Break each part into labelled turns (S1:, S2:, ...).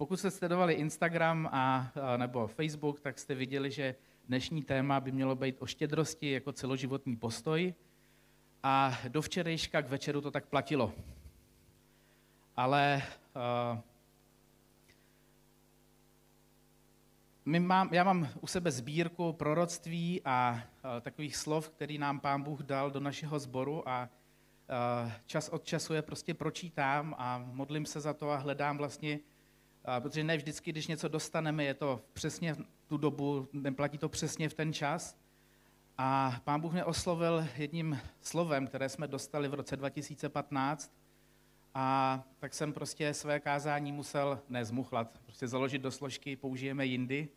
S1: pokud jste sledovali Instagram a, nebo Facebook, tak jste viděli, že dnešní téma by mělo být o štědrosti jako celoživotní postoj. A do včerejška k večeru to tak platilo. Ale uh, my mám, já mám u sebe sbírku proroctví a uh, takových slov, který nám pán Bůh dal do našeho sboru a uh, čas od času je prostě pročítám a modlím se za to a hledám vlastně, uh, protože ne vždycky, když něco dostaneme, je to přesně tu dobu, neplatí to přesně v ten čas. A pán Bůh mě oslovil jedním slovem, které jsme dostali v roce 2015, a tak jsem prostě své kázání musel nezmuchlat, prostě založit do složky, použijeme jindy.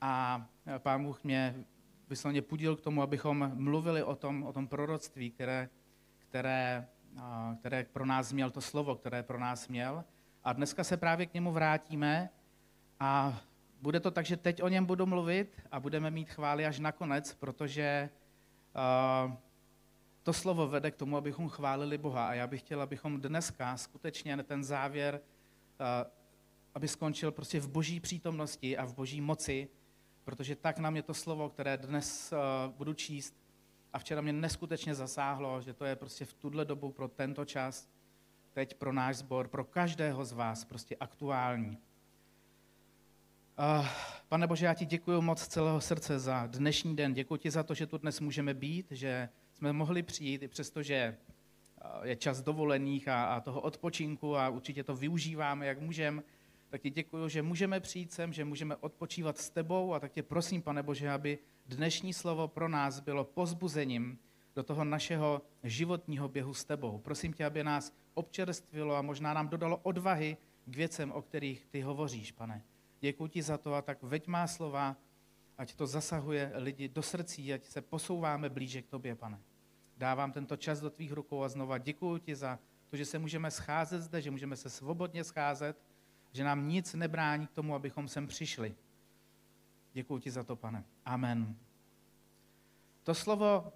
S1: A pán Bůh mě vyslovně pudil k tomu, abychom mluvili o tom, o tom proroctví, které, které, které pro nás měl to slovo, které pro nás měl. A dneska se právě k němu vrátíme a bude to tak, že teď o něm budu mluvit a budeme mít chvály až nakonec, protože uh, to slovo vede k tomu, abychom chválili Boha. A já bych chtěl, abychom dneska skutečně ten závěr, uh, aby skončil prostě v boží přítomnosti a v boží moci, protože tak nám je to slovo, které dnes uh, budu číst a včera mě neskutečně zasáhlo, že to je prostě v tuhle dobu pro tento čas, teď pro náš sbor, pro každého z vás prostě aktuální. Uh, pane Bože, já ti děkuji moc celého srdce za dnešní den. Děkuji ti za to, že tu dnes můžeme být, že jsme mohli přijít, i přesto, že je čas dovolených a, a toho odpočinku a určitě to využíváme, jak můžeme, tak ti děkuji, že můžeme přijít sem, že můžeme odpočívat s tebou a tak tě prosím, pane Bože, aby dnešní slovo pro nás bylo pozbuzením do toho našeho životního běhu s tebou. Prosím tě, aby nás občerstvilo a možná nám dodalo odvahy k věcem, o kterých ty hovoříš, pane. Děkuji ti za to a tak veď má slova, ať to zasahuje lidi do srdcí, ať se posouváme blíže k tobě, pane. Dávám tento čas do tvých rukou a znova děkuji ti za to, že se můžeme scházet zde, že můžeme se svobodně scházet, že nám nic nebrání k tomu, abychom sem přišli. Děkuji ti za to, pane. Amen. To slovo,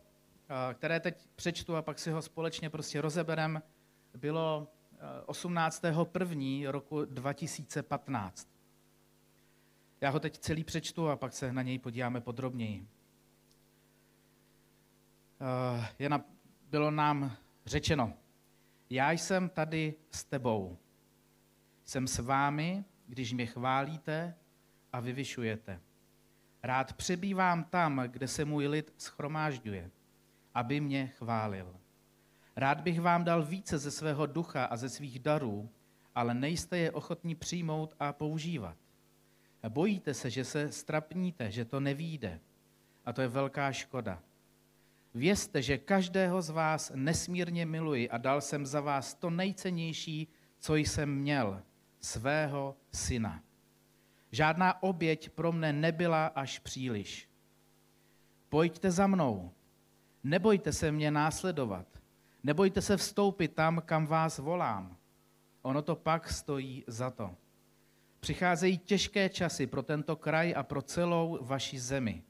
S1: které teď přečtu a pak si ho společně prostě rozeberem, bylo 18. Eh, roku 2015. Já ho teď celý přečtu a pak se na něj podíváme podrobněji. Eh, je na, bylo nám řečeno, já jsem tady s tebou. Jsem s vámi, když mě chválíte a vyvyšujete. Rád přebývám tam, kde se můj lid schromážďuje, aby mě chválil. Rád bych vám dal více ze svého ducha a ze svých darů, ale nejste je ochotní přijmout a používat. Bojíte se, že se strapníte, že to nevíde. A to je velká škoda. Vězte, že každého z vás nesmírně miluji a dal jsem za vás to nejcennější, co jsem měl, svého syna. Žádná oběť pro mne nebyla až příliš. Pojďte za mnou, nebojte se mě následovat, nebojte se vstoupit tam, kam vás volám. Ono to pak stojí za to. Přicházejí těžké časy pro tento kraj a pro celou vaši zemi.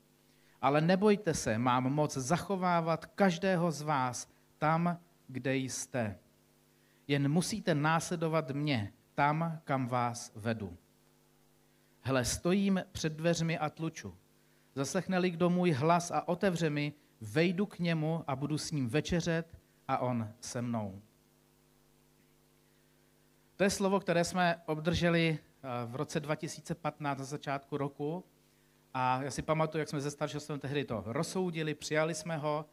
S1: Ale nebojte se, mám moc zachovávat každého z vás tam, kde jste. Jen musíte následovat mě tam, kam vás vedu. Hle, stojím před dveřmi a tluču. Zaslechne-li kdo můj hlas a otevře mi, vejdu k němu a budu s ním večeřet a on se mnou. To je slovo, které jsme obdrželi eh, v roce 2015 na začátku roku a já si pamatuju, jak jsme ze staršostem tehdy to rozsoudili, přijali jsme ho,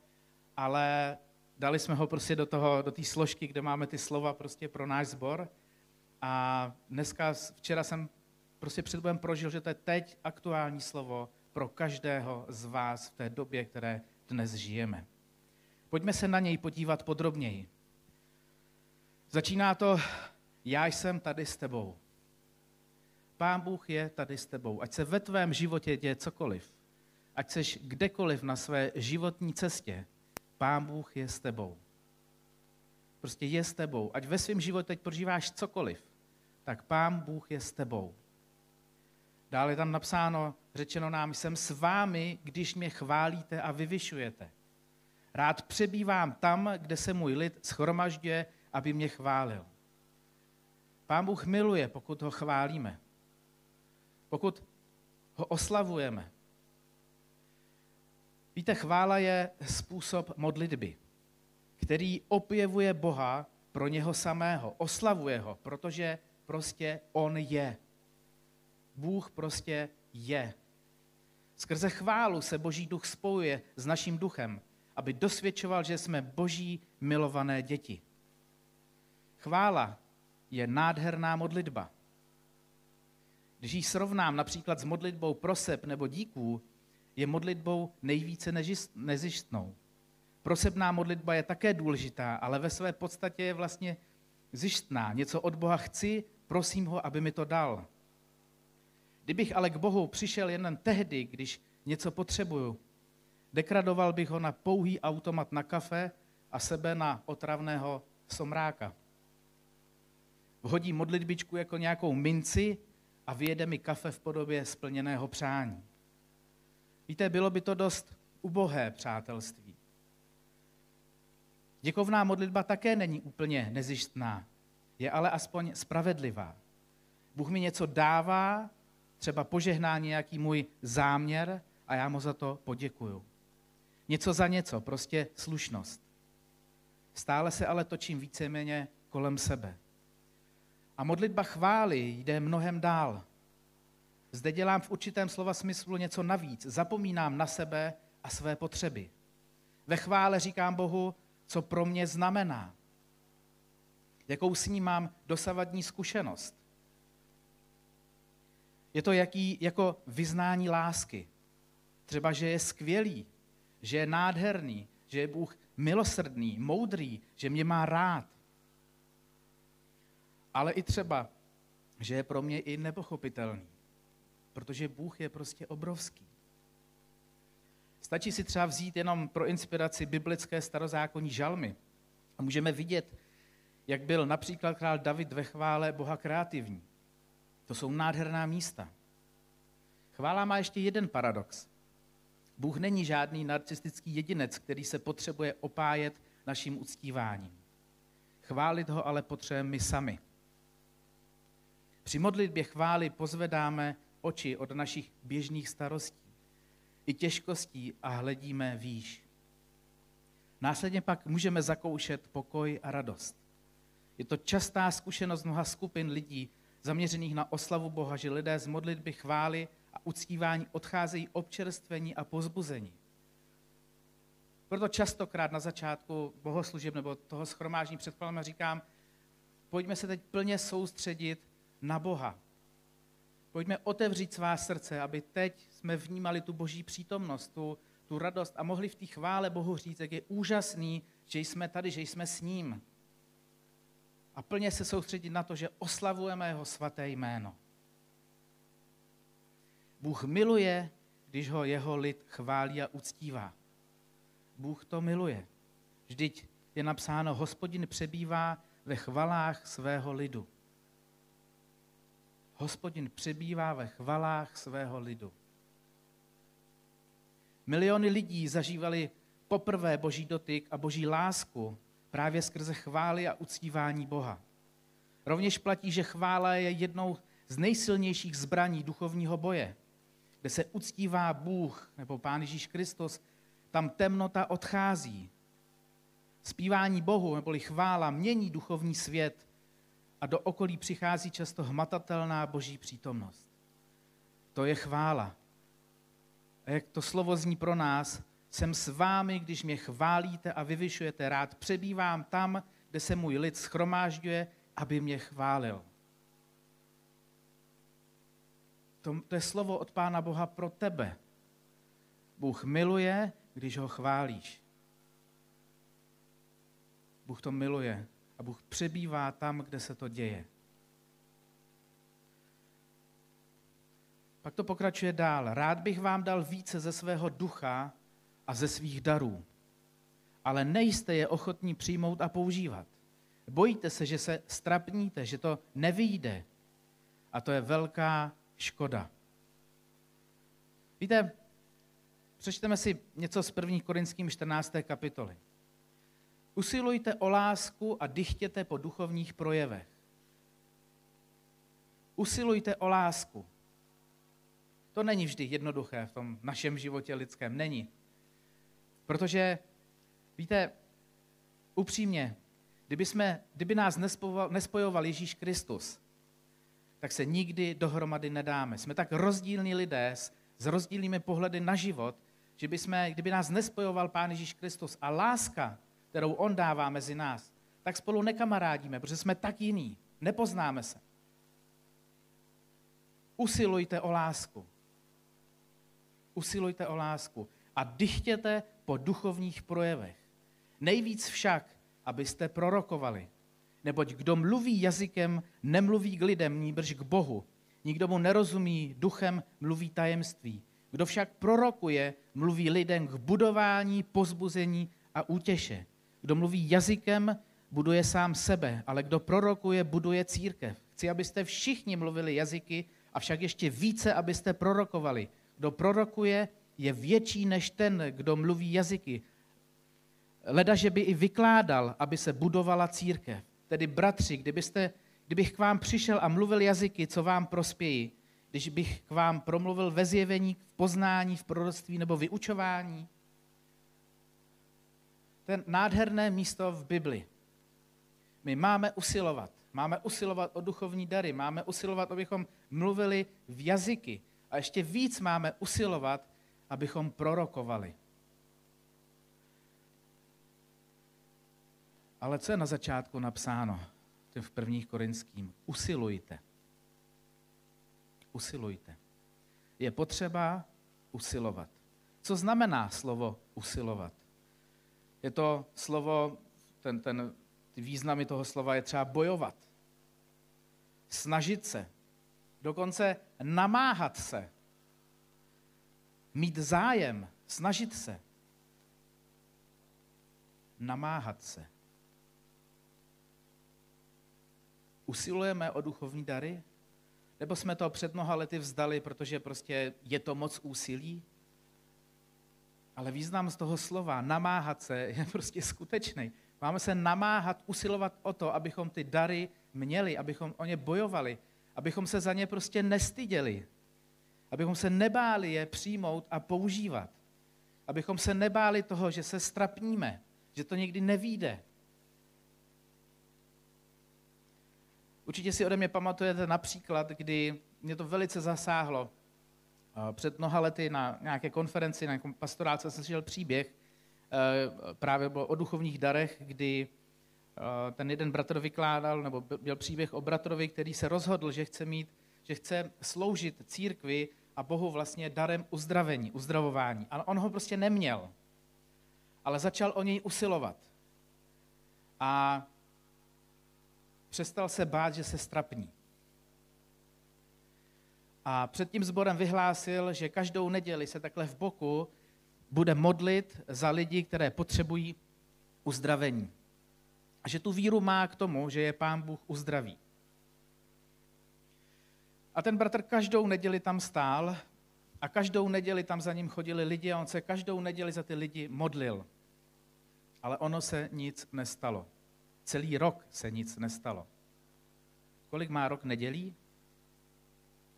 S1: ale dali jsme ho prostě do toho, do té složky, kde máme ty slova prostě pro náš sbor. A dneska, včera jsem prostě před Bohem prožil, že to je teď aktuální slovo pro každého z vás v té době, které dnes žijeme. Pojďme se na něj podívat podrobněji. Začíná to, já jsem tady s tebou. Pán Bůh je tady s tebou. Ať se ve tvém životě děje cokoliv, ať seš kdekoliv na své životní cestě, Pán Bůh je s tebou. Prostě je s tebou. Ať ve svém životě teď prožíváš cokoliv, tak Pán Bůh je s tebou. Dále je tam napsáno, řečeno nám, jsem s vámi, když mě chválíte a vyvyšujete. Rád přebývám tam, kde se můj lid schromažďuje, aby mě chválil. Pán Bůh miluje, pokud ho chválíme. pokud ho oslavujeme. Víte, chvála je způsob modlitby, který opěvuje Boha pro něho samého, oslavuje ho, protože prostě on je. Bůh prostě je. Skrze chválu se Boží duch spojuje s naším duchem, aby dosvědčoval, že jsme Boží milované děti. Chvála je nádherná modlitba. Když ji srovnám například s modlitbou proseb nebo díků, je modlitbou nejvíce nezištnou. Prosebná modlitba je také důležitá, ale ve své podstatě je vlastně zjištná. Něco od Boha chci, prosím ho, aby mi to dal. Kdybych ale k Bohu přišel jen tehdy, když něco potřebuju, degradoval bych ho na pouhý automat na kafe a sebe na otravného somráka. Vhodí modlitbičku jako nějakou minci a vyjede mi kafe v podobě splněného přání. Víte, bylo by to dost ubohé přátelství. Děkovná modlitba také není úplně nezištná, je ale aspoň spravedlivá. Bůh mi něco dává, třeba požehná nějaký můj záměr a já mu za to poděkuju. Něco za něco, prostě slušnost. Stále se ale točím víceméně kolem sebe. A modlitba chvály jde mnohem dál. Zde dělám v určitém slova smyslu něco navíc. Zapomínám na sebe a své potřeby. Ve chvále říkám Bohu, co pro mě znamená. Jakou s ním mám dosavadní zkušenost. Je to jaký, jako vyznání lásky. Třeba, že je skvělý, že je nádherný, že je Bůh milosrdný, moudrý, že mě má rád. Ale i třeba, že je pro mě i nepochopitelný, protože Bůh je prostě obrovský. Stačí si třeba vzít jenom pro inspiraci biblické starozákonní žalmy a můžeme vidět, jak byl například král David ve chvále Boha kreativní. To jsou nádherná místa. Chvála má ještě jeden paradox. Bůh není žádný narcistický jedinec, který se potřebuje opájet naším uctíváním. Chválit ho ale potřebujeme my sami. Při modlitbě chvály pozvedáme oči od našich běžných starostí i těžkostí a hledíme výš. Následně pak můžeme zakoušet pokoj a radost. Je to častá zkušenost mnoha skupin lidí zaměřených na oslavu Boha, že lidé z modlitby chvály a uctívání odcházejí občerstvení a pozbuzení. Proto častokrát na začátku bohoslužeb nebo toho schromáždění před říkám, pojďme se teď plně soustředit na Boha. Pojďme otevřít svá srdce, aby teď jsme vnímali tu boží přítomnost, tu, tu radost a mohli v té chvále Bohu říct, jak je úžasný, že jsme tady, že jsme s ním. A plně se soustředit na to, že oslavujeme jeho svaté jméno. Bůh miluje, když ho jeho lid chválí a uctívá. Bůh to miluje. Vždyť je napsáno, hospodin přebývá ve chvalách svého lidu. Hospodin přebývá ve chvalách svého lidu. Miliony lidí zažívali poprvé boží dotyk a boží lásku právě skrze chvály a uctívání Boha. Rovněž platí, že chvála je jednou z nejsilnějších zbraní duchovního boje. Kde se uctívá Bůh nebo Pán Ježíš Kristus, tam temnota odchází. Spívání Bohu neboli chvála mění duchovní svět a do okolí přichází často hmatatelná boží přítomnost. To je chvála. A jak to slovo zní pro nás, jsem s vámi, když mě chválíte a vyvyšujete. Rád přebývám tam, kde se můj lid schromážďuje, aby mě chválil. To, to je slovo od Pána Boha pro tebe. Bůh miluje, když ho chválíš. Bůh to miluje a Bůh přebývá tam, kde se to děje. Pak to pokračuje dál. Rád bych vám dal více ze svého ducha a ze svých darů, ale nejste je ochotní přijmout a používat. Bojíte se, že se strapníte, že to nevyjde. A to je velká škoda. Víte, přečteme si něco z 1. Korinským 14. kapitoly. Usilujte o lásku a dychtěte po duchovních projevech. Usilujte o lásku. To není vždy jednoduché v tom našem životě lidském. Není. Protože, víte, upřímně, kdyby, jsme, kdyby nás nespojoval, nespojoval Ježíš Kristus, tak se nikdy dohromady nedáme. Jsme tak rozdílní lidé s, s rozdílnými pohledy na život, že by jsme, kdyby nás nespojoval Pán Ježíš Kristus a láska, kterou On dává mezi nás, tak spolu nekamarádíme, protože jsme tak jiní. Nepoznáme se. Usilujte o lásku. Usilujte o lásku a dychtěte po duchovních projevech. Nejvíc však, abyste prorokovali. Neboť kdo mluví jazykem, nemluví k lidem, níbrž k Bohu. Nikdo mu nerozumí, duchem mluví tajemství. Kdo však prorokuje, mluví lidem k budování, pozbuzení a útěše. Kdo mluví jazykem, buduje sám sebe, ale kdo prorokuje, buduje církev. Chci, abyste všichni mluvili jazyky, a však ještě více, abyste prorokovali. Kdo prorokuje, je větší než ten, kdo mluví jazyky. Leda, že by i vykládal, aby se budovala církev. Tedy bratři, kdybyste, kdybych k vám přišel a mluvil jazyky, co vám prospějí, když bych k vám promluvil ve zjevení, v poznání, v proroctví nebo vyučování. Ten nádherné místo v Bibli. My máme usilovat. Máme usilovat o duchovní dary, máme usilovat, abychom mluvili v jazyky. A ještě víc máme usilovat, abychom prorokovali. Ale co je na začátku napsáno v prvních korinským? Usilujte. Usilujte. Je potřeba usilovat. Co znamená slovo usilovat? Je to slovo, ten, ten, ty významy toho slova je třeba bojovat, snažit se, dokonce namáhat se, mít zájem, snažit se, namáhat se. Usilujeme o duchovní dary? Nebo jsme to před mnoha lety vzdali, protože prostě je to moc úsilí? Ale význam z toho slova namáhat se je prostě skutečný. Máme se namáhat, usilovat o to, abychom ty dary měli, abychom o ně bojovali, abychom se za ně prostě nestyděli, abychom se nebáli je přijmout a používat, abychom se nebáli toho, že se strapníme, že to někdy nevíde. Určitě si ode mě pamatujete například, kdy mě to velice zasáhlo. Před mnoha lety na nějaké konferenci, na pastoráce jsem slyšel příběh, eh, právě bylo o duchovních darech, kdy eh, ten jeden bratr vykládal, nebo byl příběh o bratrovi, který se rozhodl, že chce mít, že chce sloužit církvi a Bohu vlastně darem uzdravení, uzdravování. Ale on ho prostě neměl. Ale začal o něj usilovat. A přestal se bát, že se strapní. A před tím sborem vyhlásil, že každou neděli se takhle v boku bude modlit za lidi, které potřebují uzdravení. A že tu víru má k tomu, že je pán Bůh uzdraví. A ten bratr každou neděli tam stál a každou neděli tam za ním chodili lidi a on se každou neděli za ty lidi modlil. Ale ono se nic nestalo. Celý rok se nic nestalo. Kolik má rok nedělí?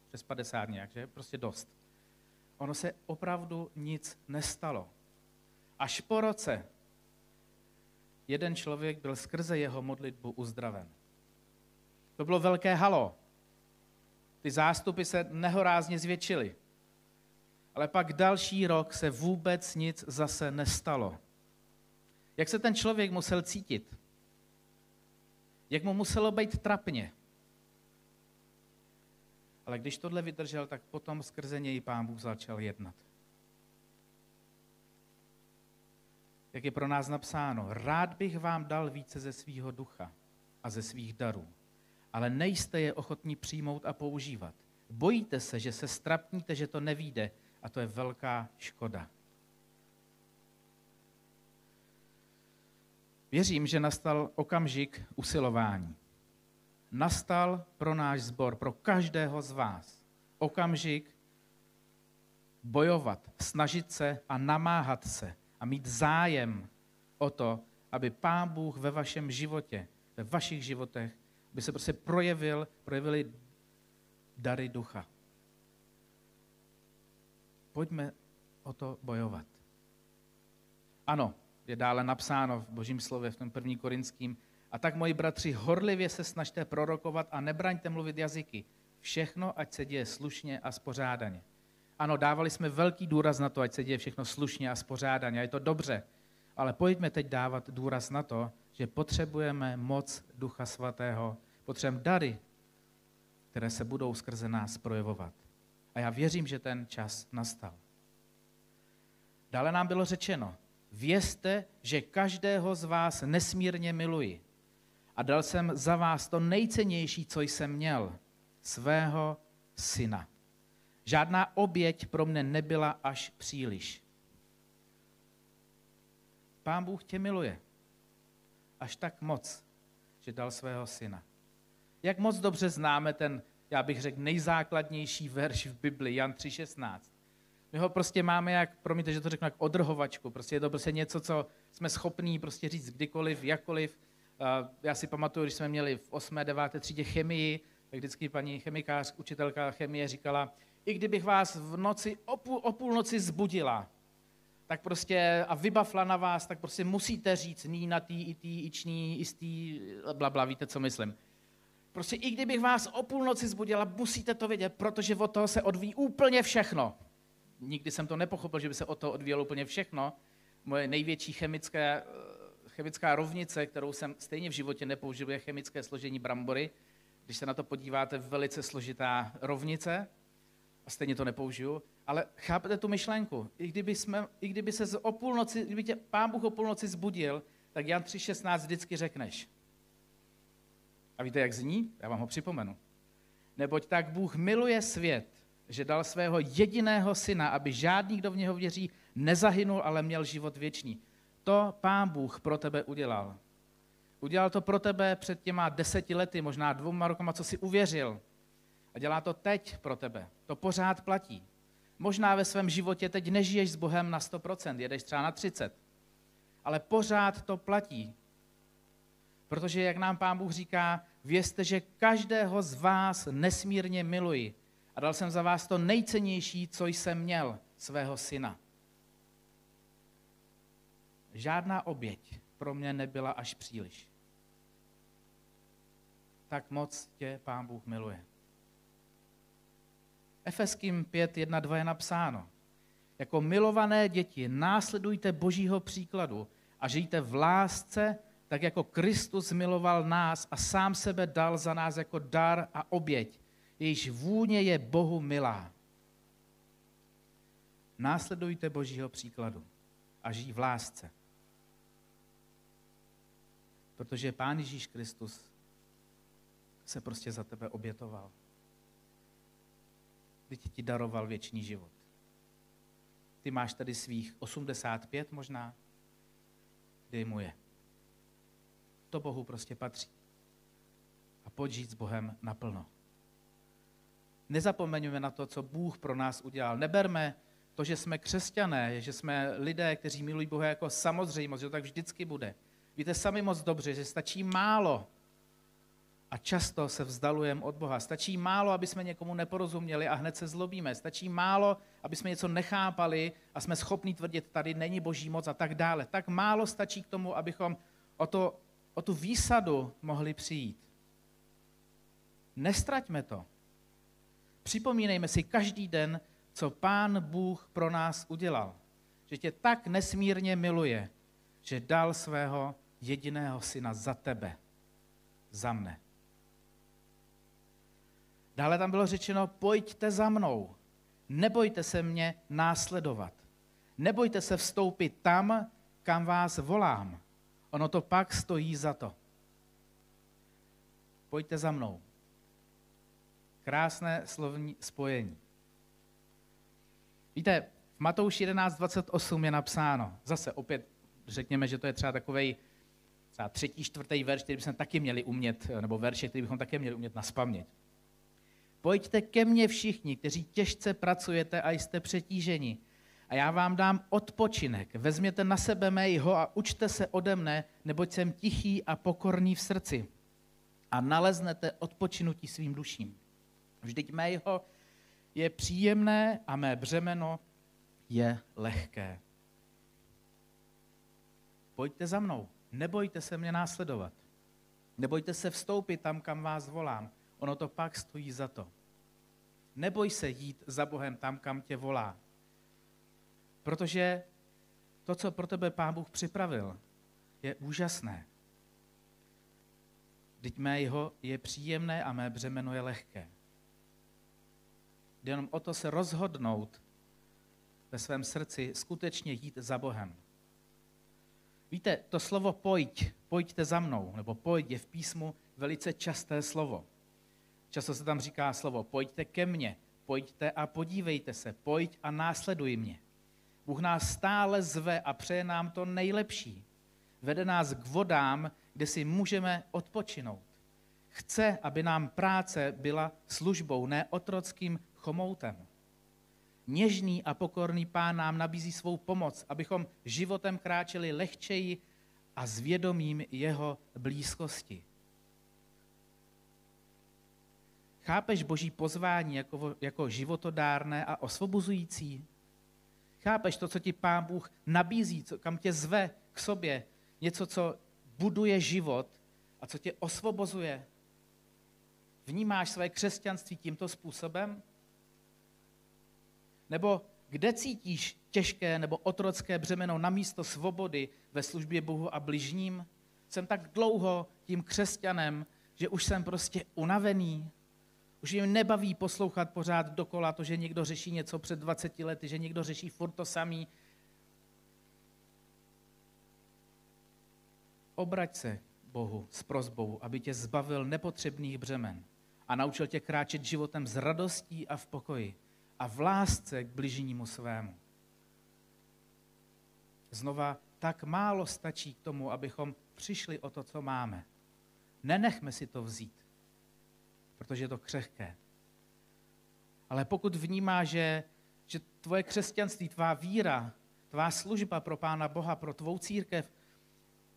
S1: Přes 50 nějak, že? Prostě dost. Ono se opravdu nic nestalo. Až po roce jeden člověk byl skrze jeho modlitbu uzdraven. To bylo velké halo. Ty zástupy se nehorázně zvětšily. Ale pak další rok se vůbec nic zase nestalo. Jak se ten člověk musel cítit? Jak mu muselo být trapně? Ale když tohle vydržel, tak potom skrze něj pán Bůh začal jednat. Jak je pro nás napsáno, rád bych vám dal více ze svýho ducha a ze svých darů, ale nejste je ochotní přijmout a používat. Bojíte se, že se strapníte, že to nevíde a to je velká škoda. Věřím, že nastal okamžik usilování nastal pro náš sbor, pro každého z vás okamžik bojovat, snažit se a namáhat se a mít zájem o to, aby Pán Bůh ve vašem životě, ve vašich životech, by se prostě projevil, projevili dary ducha. pojďme o to bojovat. Ano, je dále napsáno v božím slově v tom první korinským. A tak, moji bratři, horlivě se snažte prorokovat a nebraňte mluvit jazyky. Všechno, ať se děje slušně a spořádaně. Ano, dávali jsme velký důraz na to, ať se děje všechno slušně a spořádaně. A je to dobře. Ale pojďme teď dávat důraz na to, že potřebujeme moc Ducha Svatého, potřebujeme dary, které se budou skrze nás projevovat. A já věřím, že ten čas nastal. Dále nám bylo řečeno, vězte, že každého z vás nesmírně miluji. A dal jsem za vás to nejcennější, co jsem měl, svého syna. Žádná oběť pro mne nebyla až příliš. Pán Bůh tě miluje až tak moc, že dal svého syna. Jak moc dobře známe ten, já bych řekl, nejzákladnější verš v Bibli, Jan 3.16. My ho prostě máme jak, promiňte, že to řeknu, jak odrhovačku. Prostě je to prostě něco, co jsme schopní prostě říct kdykoliv, jakkoliv. Já si pamatuju, když jsme měli v 8. 9. třídě chemii, tak vždycky paní chemikář, učitelka chemie říkala, i kdybych vás v noci o, půl, o zbudila, tak prostě a vybafla na vás, tak prostě musíte říct ní na tý, i tý, iční, istý, bla, bla, víte, co myslím. Prostě i kdybych vás o půlnoci zbudila, musíte to vědět, protože od toho se odvíjí úplně všechno. Nikdy jsem to nepochopil, že by se o to odvíjelo úplně všechno. Moje největší chemické, chemická rovnice, kterou jsem stejně v životě nepoužil, je chemické složení brambory. Když se na to podíváte, velice složitá rovnice, a stejně to nepoužiju, ale chápete tu myšlenku? I kdyby, jsme, i kdyby se o půlnoci, kdyby tě pán Bůh o půlnoci zbudil, tak Jan 3.16 vždycky řekneš. A víte, jak zní? Já vám ho připomenu. Neboť tak Bůh miluje svět, že dal svého jediného syna, aby žádný, kdo v něho věří, nezahynul, ale měl život věčný. To pán Bůh pro tebe udělal. Udělal to pro tebe před těma deseti lety, možná dvouma rokama, co si uvěřil. A dělá to teď pro tebe. To pořád platí. Možná ve svém životě teď nežiješ s Bohem na 100%, jedeš třeba na 30%. Ale pořád to platí. Protože, jak nám Pán Bůh říká, vězte, že každého z vás nesmírně miluji. A dal jsem za vás to nejcennější, co jsem měl, svého syna. Žádná oběť pro mě nebyla až příliš. Tak moc tě Pán Bůh miluje. Efeským 5, 1, 2 je napsáno. Jako milované děti následujte božího příkladu a žijte v lásce, tak jako Kristus miloval nás a sám sebe dal za nás jako dar a oběť. Jejíž vůně je Bohu milá. Následujte božího příkladu a žij v lásce. Protože Pán Ježíš Kristus se prostě za tebe obětoval. Teď ti daroval věčný život. Ty máš tady svých 85 možná, dej mu je. To Bohu prostě patří. A pojď žít s Bohem naplno. Nezapomeňme na to, co Bůh pro nás udělal. Neberme to, že jsme křesťané, že jsme lidé, kteří milují Boha jako samozřejmost, že to tak vždycky bude. Víte sami moc dobře, že stačí málo, a často se vzdalujeme od Boha. Stačí málo, aby jsme někomu neporozuměli a hned se zlobíme. Stačí málo, aby jsme něco nechápali a jsme schopni tvrdit, tady není boží moc a tak dále. Tak málo stačí k tomu, abychom o, to, o tu výsadu mohli přijít. Nestraťme to. Připomínejme si každý den, co Pán Bůh pro nás udělal. Že tě tak nesmírně miluje, že dal svého jediného syna za tebe, za mne. Dále tam bylo řečeno, pojďte za mnou, nebojte se mě následovat. Nebojte se vstoupit tam, kam vás volám. Ono to pak stojí za to. Pojďte za mnou. Krásné slovní spojení. Víte, v Matouši 11.28 je napsáno, zase opět řekněme, že to je třeba takový třeba třetí, čtvrtý verš, který bychom taky měli umět, nebo verše, který bychom také měli umět naspamět. Pojďte ke mně všichni, kteří těžce pracujete a jste přetíženi. A já vám dám odpočinek. Vezměte na sebe mého a učte se ode mne, neboť jsem tichý a pokorný v srdci. A naleznete odpočinutí svým duším. Vždyť mého je příjemné a mé břemeno je lehké. Pojďte za mnou, nebojte se mě následovat. Nebojte se vstoupit tam, kam vás volám. Ono to pak stojí za to. Neboj se jít za Bohem tam, kam tě volá. Protože to, co pro tebe Pán Bůh připravil, je úžasné. Vždyť mé jeho je příjemné a mé břemeno je lehké. Jde jenom o to se rozhodnout ve svém srdci skutečně jít za Bohem. Víte, to slovo pojď, pojďte za mnou, nebo pojď je v písmu velice časté slovo. Často se tam říká slovo pojďte ke mně, pojďte a podívejte se, pojď a následuj mě. Bůh nás stále zve a přeje nám to nejlepší. Vede nás k vodám, kde si můžeme odpočinout. Chce, aby nám práce byla službou, ne otrockým chomoutem. Něžný a pokorný pán nám nabízí svou pomoc, abychom životem kráčeli lehčeji a s vědomím jeho blízkosti. Chápeš boží pozvání jako, jako životodárné a osvobozující? Chápeš to, co ti pán Bůh nabízí, co, kam tě zve k sobě? Něco, co buduje život a co tě osvobozuje? Vnímáš své křesťanství tímto způsobem? Nebo kde cítíš těžké nebo otrocké břemeno na místo svobody ve službě Bohu a bližním? Jsem tak dlouho tím křesťanem, že už jsem prostě unavený. Už jim nebaví poslouchat pořád dokola to, že někdo řeší něco před 20 lety, že někdo řeší furt to samý. Obrať se Bohu s prozbou, aby tě zbavil nepotřebných břemen a naučil tě kráčet životem s radostí a v pokoji a v lásce k bližnímu svému. Znova, tak málo stačí k tomu, abychom přišli o to, co máme. Nenechme si to vzít, protože je to křehké. Ale pokud vnímá, že, že tvoje křesťanství, tvá víra, tvá služba pro Pána Boha, pro tvou církev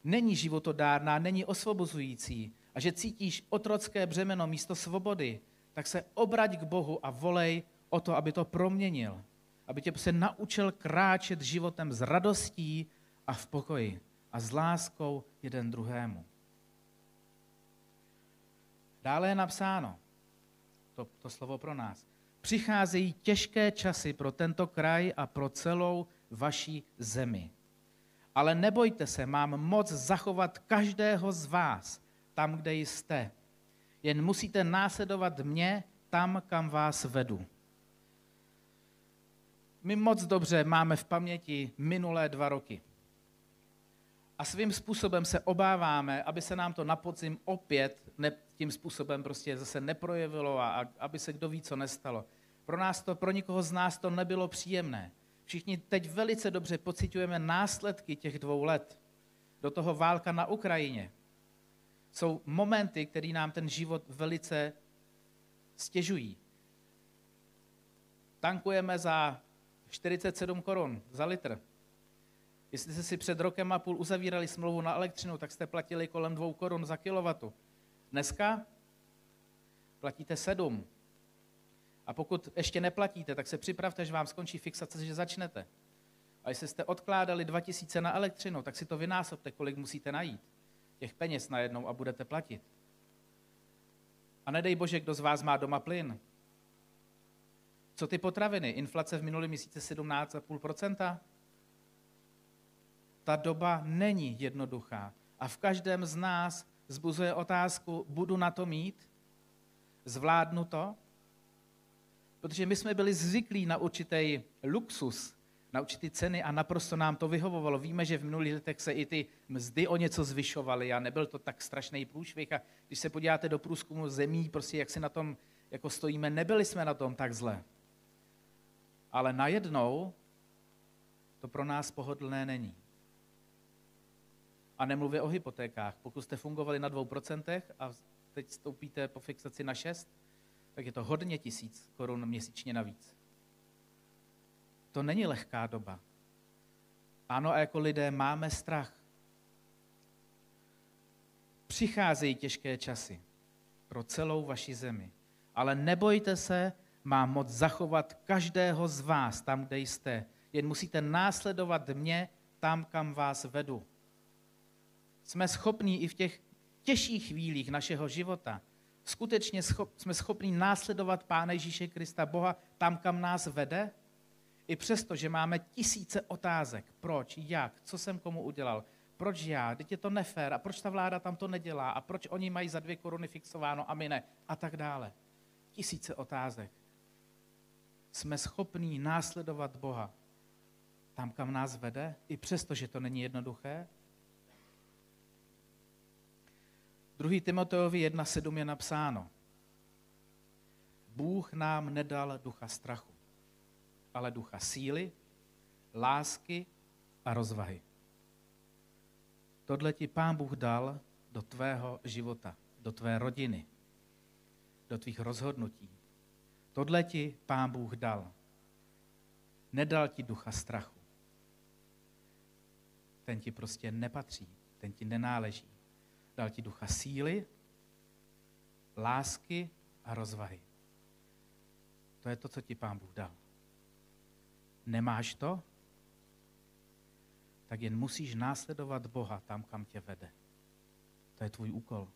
S1: není životodárná, není osvobozující a že cítíš otrocké břemeno místo svobody, tak se obrať k Bohu a volej o to, aby to proměnil. Aby tě se naučil kráčet životem s radostí a v pokoji a s láskou jeden druhému. Dále je napsáno, to, to slovo pro nás, přicházejí těžké časy pro tento kraj a pro celou vaší zemi. Ale nebojte se, mám moc zachovat každého z vás tam, kde jste. Jen musíte následovat mě tam, kam vás vedu. My moc dobře máme v paměti minulé dva roky. A svým způsobem se obáváme, aby se nám to na podzim opět tím způsobem prostě zase neprojevilo a, a aby se kdo ví, co nestalo. Pro nás to, pro nikoho z nás to nebylo příjemné. Všichni teď velice dobře pocitujeme následky těch dvou let. Do toho válka na Ukrajině. Jsou momenty, které nám ten život velice stěžují. Tankujeme za 47 korun za litr. Jestli jste si před rokem a půl uzavírali smlouvu na elektřinu, tak jste platili kolem 2 korun za kilowatu. Dneska platíte 7. A pokud ještě neplatíte, tak se připravte, že vám skončí fixace, že začnete. A jestli jste odkládali 2000 na elektřinu, tak si to vynásobte, kolik musíte najít. Těch peněz najednou a budete platit. A nedej bože, kdo z vás má doma plyn, co ty potraviny? Inflace v minulém měsíci 17,5%? Ta doba není jednoduchá. A v každém z nás zbuzuje otázku, budu na to mít? Zvládnu to? Protože my jsme byli zvyklí na určitý luxus, na určité ceny a naprosto nám to vyhovovalo. Víme, že v minulých letech se i ty mzdy o něco zvyšovaly a nebyl to tak strašný průšvih. A když se podíváte do průzkumu zemí, prostě jak si na tom jako stojíme, nebyli jsme na tom tak zle. Ale najednou to pro nás pohodlné není. A nemluvě o hypotékách. Pokud jste fungovali na 2% a teď stoupíte po fixaci na 6, tak je to hodně tisíc korun měsíčně navíc. To není lehká doba. Ano, a jako lidé máme strach. Přicházejí těžké časy pro celou vaši zemi. Ale nebojte se, má moc zachovat každého z vás tam, kde jste. jen musíte následovat mě tam, kam vás vedu. Jsme schopní i v těch těžších chvílích našeho života, skutečně schop, jsme schopni následovat Pána Ježíše Krista, Boha, tam, kam nás vede, i přesto, že máme tisíce otázek, proč, jak, co jsem komu udělal, proč já, teď je to nefér a proč ta vláda tam to nedělá a proč oni mají za dvě koruny fixováno a my ne a tak dále. Tisíce otázek. Jsme schopní následovat Boha tam, kam nás vede, i přesto, že to není jednoduché. 2. Timoteovi 1.7 je napsáno. Bůh nám nedal ducha strachu, ale ducha síly, lásky a rozvahy. Tohle ti Pán Bůh dal do tvého života, do tvé rodiny, do tvých rozhodnutí. Tohle ti Pán Bůh dal. Nedal ti ducha strachu. Ten ti prostě nepatří, ten ti nenáleží. Dal ti ducha síly, lásky a rozvahy. To je to, co ti Pán Bůh dal. Nemáš to? tak jen musíš následovat Boha tam, kam tě vede. To je tvůj úkol.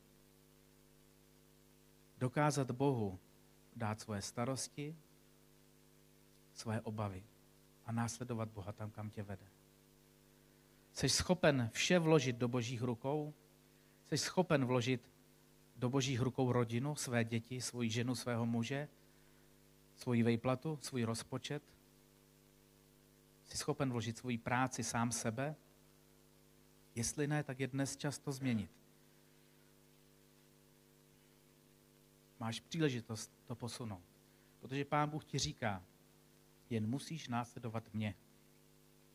S1: Dokázat Bohu dát svoje starosti, svoje obavy a následovat Boha tam, kam tě vede. Jsi schopen vše vložit do božích rukou? Jsi schopen vložit do božích rukou rodinu, své děti, svoji ženu, svého muže, svoji vejplatu, svůj rozpočet, Jsi schopen vložit svoji práci sám sebe? Jestli ne, tak je dnes čas to změnit. Máš příležitost to posunout. Protože Pán Bůh ti říká, jen musíš následovat mě,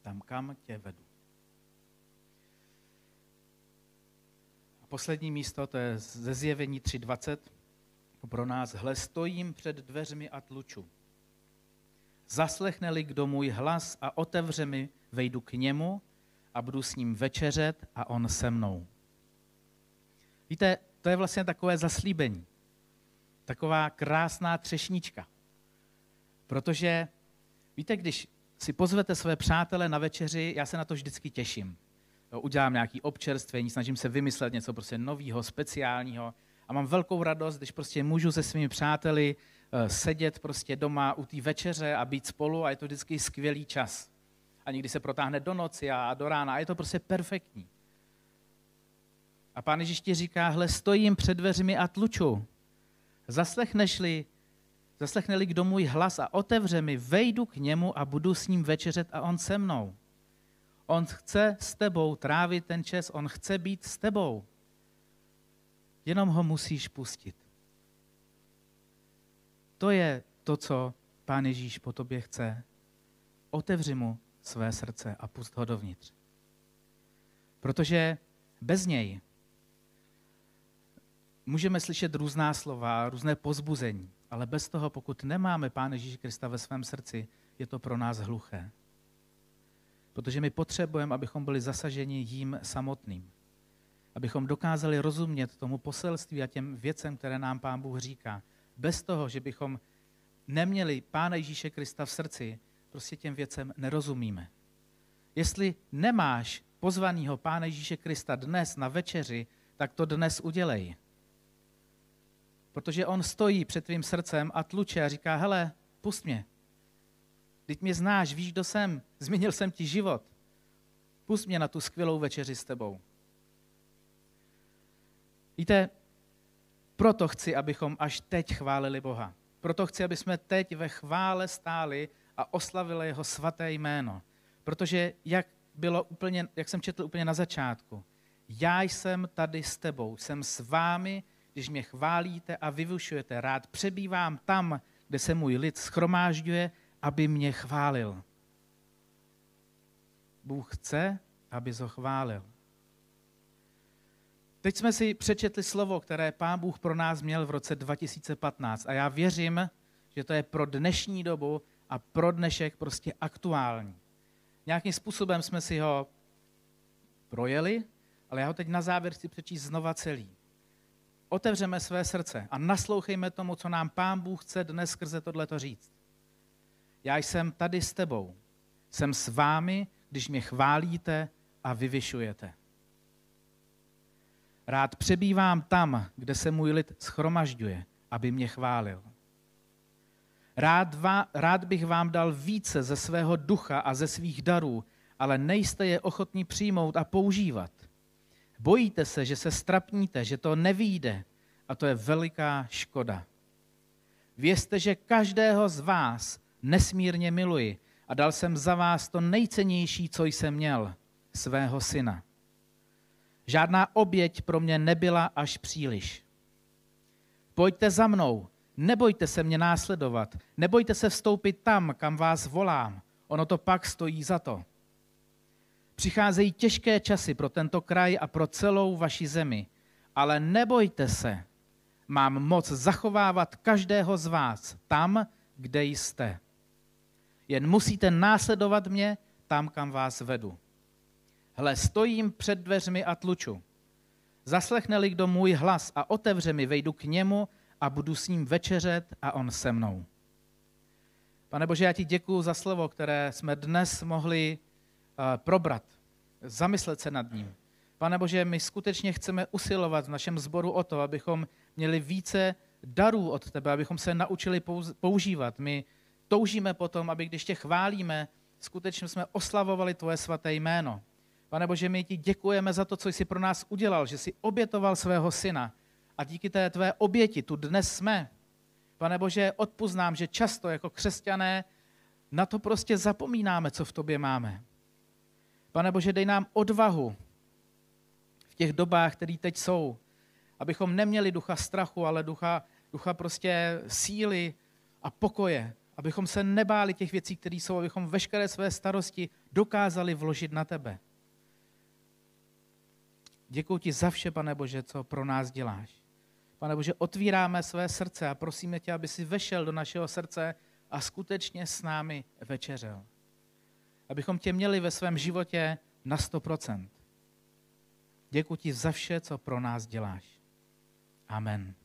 S1: tam, kam tě vedu. Poslední místo, to je ze zjevení 3.20. Pro nás, hle, stojím před dveřmi a tluču. Zaslechne-li kdo můj hlas a otevře mi, vejdu k němu a budu s ním večeřet a on se mnou. Víte, to je vlastně takové zaslíbení. Taková krásná třešnička. Protože, víte, když si pozvete své přátele na večeři, já se na to vždycky těším. Jo, udělám nějaký občerstvení, snažím se vymyslet něco prostě nového, speciálního a mám velkou radost, když prostě můžu se svými přáteli Eh, sedět prostě doma u té večeře a být spolu a je to vždycky skvělý čas. A někdy se protáhne do noci a do rána a je to prostě perfektní. A pán Ježíš ti říká, hle, stojím před dveřmi a tluču. Zaslechneš-li, zaslechne-li kdo můj hlas a otevře mi, vejdu k němu a budu s ním večeřet a on se mnou. On chce s tebou trávit ten čas, on chce být s tebou. Jenom ho musíš pustit. To je to, co Pán Ježíš po tobě chce. Otevři mu své srdce a pust ho dovnitř. Protože bez něj můžeme slyšet různá slova, různé pozbuzení, ale bez toho, pokud nemáme Pána Ježíše Krista ve svém srdci, je to pro nás hluché. Protože my potřebujeme, abychom byli zasaženi jím samotným. Abychom dokázali rozumět tomu poselství a těm věcem, které nám Pán Bůh říká bez toho, že bychom neměli Pána Ježíše Krista v srdci, prostě těm věcem nerozumíme. Jestli nemáš pozvaného Pána Ježíše Krista dnes na večeři, tak to dnes udělej. Protože on stojí před tvým srdcem a tluče a říká, hele, pust mě. Teď mě znáš, víš, kdo jsem, změnil jsem ti život. Pust mě na tu skvělou večeři s tebou. Víte, proto chci, abychom až teď chválili Boha. Proto chci, aby jsme teď ve chvále stáli a oslavili jeho svaté jméno. Protože, jak, bylo úplně, jak jsem četl úplně na začátku, já jsem tady s tebou, jsem s vámi, když mě chválíte a vyvušujete. Rád přebývám tam, kde se můj lid schromážďuje, aby mě chválil. Bůh chce, aby ho chválil. Teď jsme si přečetli slovo, které Pán Bůh pro nás měl v roce 2015 a já věřím, že to je pro dnešní dobu a pro dnešek prostě aktuální. Nějakým způsobem jsme si ho projeli, ale já ho teď na závěr chci přečíst znova celý. Otevřeme své srdce a naslouchejme tomu, co nám Pán Bůh chce dnes skrze tohleto říct. Já jsem tady s tebou. Jsem s vámi, když mě chválíte a vyvyšujete. Rád přebývám tam, kde se můj lid schromažďuje, aby mě chválil. Rád, vá, rád bych vám dal více ze svého ducha a ze svých darů, ale nejste je ochotní přijmout a používat. Bojíte se, že se strapníte, že to nevíde a to je veliká škoda. Vězte, že každého z vás nesmírně miluji a dal jsem za vás to nejcennější, co jsem měl, svého syna. Žádná oběť pro mě nebyla až příliš. Pojďte za mnou, nebojte se mě následovat, nebojte se vstoupit tam, kam vás volám, ono to pak stojí za to. Přicházejí těžké časy pro tento kraj a pro celou vaši zemi, ale nebojte se, mám moc zachovávat každého z vás tam, kde jste. Jen musíte následovat mě tam, kam vás vedu. Hle, stojím před dveřmi a tluču. Zaslechne-li kdo můj hlas a otevře mi, vejdu k němu a budu s ním večeřet a on se mnou. Pane Bože, já ti děkuji za slovo, které jsme dnes mohli uh, probrat, zamyslet se nad ním. Pane Bože, my skutečně chceme usilovat v našem sboru o to, abychom měli více darů od tebe, abychom se naučili používat. My toužíme potom, aby když tě chválíme, skutečně jsme oslavovali tvoje svaté jméno. Pane Bože, my ti děkujeme za to, co jsi pro nás udělal, že jsi obětoval svého syna. A díky té tvé oběti tu dnes jsme. Pane Bože, odpuznám, že často jako křesťané na to prostě zapomínáme, co v tobě máme. Pane Bože, dej nám odvahu v těch dobách, které teď jsou, abychom neměli ducha strachu, ale ducha, ducha prostě síly a pokoje, abychom se nebáli těch věcí, které jsou, abychom veškeré své starosti dokázali vložit na tebe. Děkuji ti za vše, pane Bože, co pro nás děláš. Pane Bože, otvíráme své srdce a prosíme tě, aby si vešel do našeho srdce a skutečně s námi večeřel. Abychom tě měli ve svém životě na 100%. Děkuji ti za vše, co pro nás děláš. Amen.